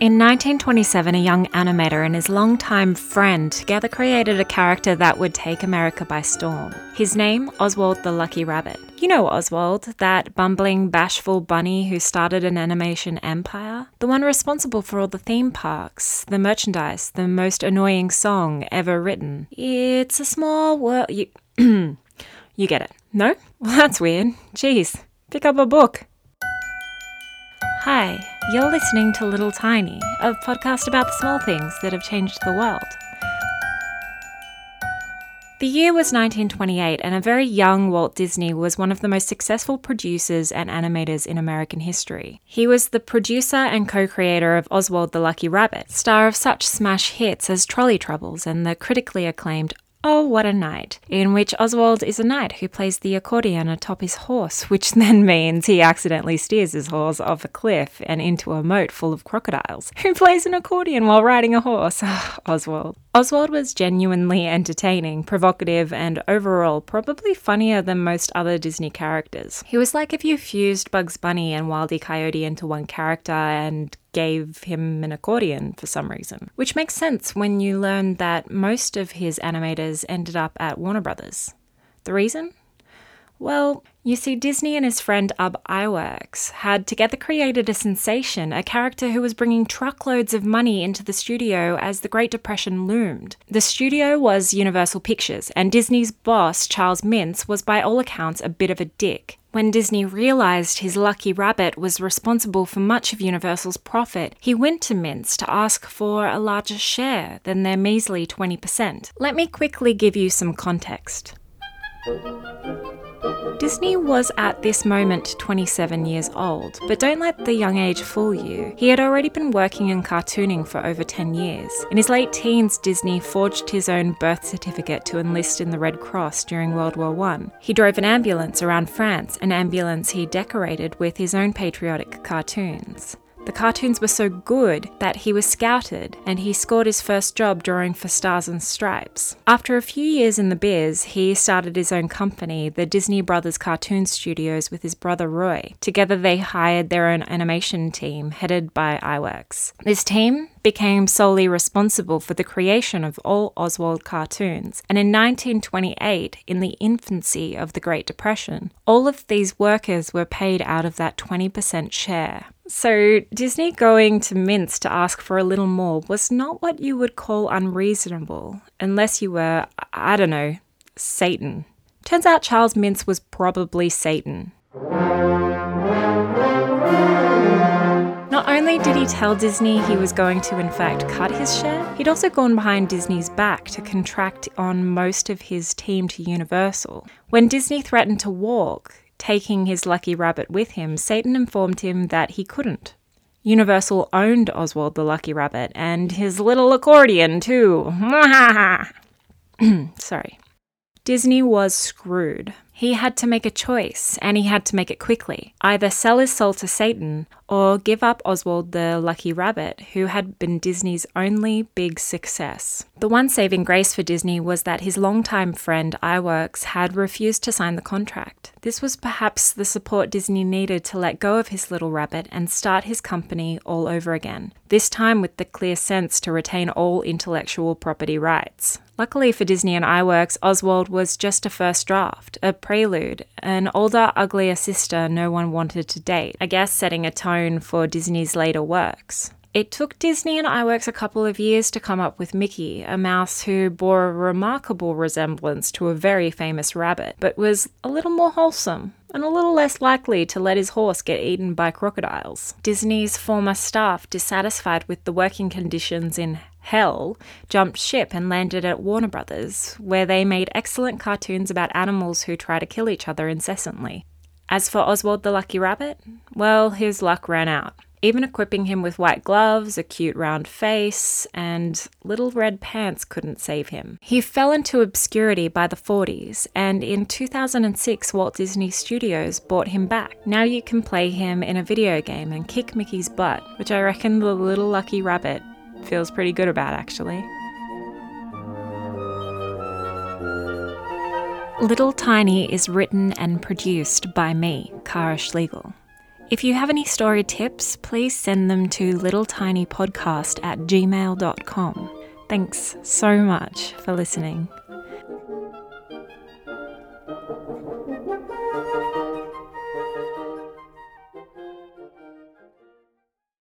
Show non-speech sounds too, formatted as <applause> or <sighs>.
In 1927, a young animator and his longtime friend together created a character that would take America by storm. His name, Oswald the Lucky Rabbit. You know Oswald, that bumbling, bashful bunny who started an animation empire? The one responsible for all the theme parks, the merchandise, the most annoying song ever written. It's a small world. You, <clears throat> you get it. No? <laughs> Well, that's weird. Jeez. Pick up a book. Hi, you're listening to Little Tiny, a podcast about the small things that have changed the world. The year was 1928, and a very young Walt Disney was one of the most successful producers and animators in American history. He was the producer and co creator of Oswald the Lucky Rabbit, star of such smash hits as Trolley Troubles and the critically acclaimed Oh, What a Knight, in which Oswald is a knight who plays the accordion atop his horse, which <laughs> then means he accidentally steers his horse off a cliff and into a moat full of crocodiles. <laughs> Who plays an accordion while riding a horse? <sighs> Ah, Oswald. Oswald was genuinely entertaining, provocative, and overall probably funnier than most other Disney characters. He was like if you fused Bugs Bunny and Wildy Coyote into one character and gave him an accordion for some reason. Which makes sense when you learn that most of his animators ended up at Warner Brothers. The reason? Well, you see, Disney and his friend Ub Iwerks had together created a sensation, a character who was bringing truckloads of money into the studio as the Great Depression loomed. The studio was Universal Pictures, and Disney's boss, Charles Mintz, was by all accounts a bit of a dick. When Disney realized his lucky rabbit was responsible for much of Universal's profit, he went to Mintz to ask for a larger share than their measly 20%. Let me quickly give you some context. Disney was at this moment 27 years old, but don't let the young age fool you. He had already been working in cartooning for over 10 years. In his late teens, Disney forged his own birth certificate to enlist in the Red Cross during World War I. He drove an ambulance around France, an ambulance he decorated with his own patriotic cartoons. The cartoons were so good that he was scouted and he scored his first job drawing for Stars and Stripes. After a few years in the biz, he started his own company, the Disney Brothers Cartoon Studios, with his brother Roy. Together, they hired their own animation team, headed by Iwerks. This team became solely responsible for the creation of all Oswald cartoons, and in 1928, in the infancy of the Great Depression, all of these workers were paid out of that 20% share. So, Disney going to Mintz to ask for a little more was not what you would call unreasonable, unless you were, I don't know, Satan. Turns out Charles Mintz was probably Satan. Not only did he tell Disney he was going to, in fact, cut his share, he'd also gone behind Disney's back to contract on most of his team to Universal. When Disney threatened to walk, taking his lucky rabbit with him, Satan informed him that he couldn't. Universal owned Oswald the Lucky Rabbit and his little accordion, too. <laughs> Sorry. Disney was screwed. He had to make a choice, and he had to make it quickly. Either sell his soul to Satan or give up Oswald the Lucky Rabbit, who had been Disney's only big success. The one saving grace for Disney was that his longtime friend Iwerks had refused to sign the contract. This was perhaps the support Disney needed to let go of his little rabbit and start his company all over again, this time with the clear sense to retain all intellectual property rights. Luckily for Disney and Iwerks, Oswald was just a first draft, a prelude, an older, uglier sister no one wanted to date, I guess setting a tone for Disney's later works. It took Disney and Iwerks a couple of years to come up with Mickey, a mouse who bore a remarkable resemblance to a very famous rabbit, but was a little more wholesome and a little less likely to let his horse get eaten by crocodiles. Disney's former staff, dissatisfied with the working conditions in hell, jumped ship and landed at Warner Brothers, where they made excellent cartoons about animals who try to kill each other incessantly. As for Oswald the Lucky Rabbit, well, his luck ran out. Even equipping him with white gloves, a cute round face, and little red pants couldn't save him. He fell into obscurity by the 40s, and in 2006, Walt Disney Studios bought him back. Now you can play him in a video game and kick Mickey's butt, which I reckon the little lucky rabbit feels pretty good about actually. Little Tiny is written and produced by me, Kara Schlegel. If you have any story tips, please send them to littletinypodcast at gmail.com. Thanks so much for listening.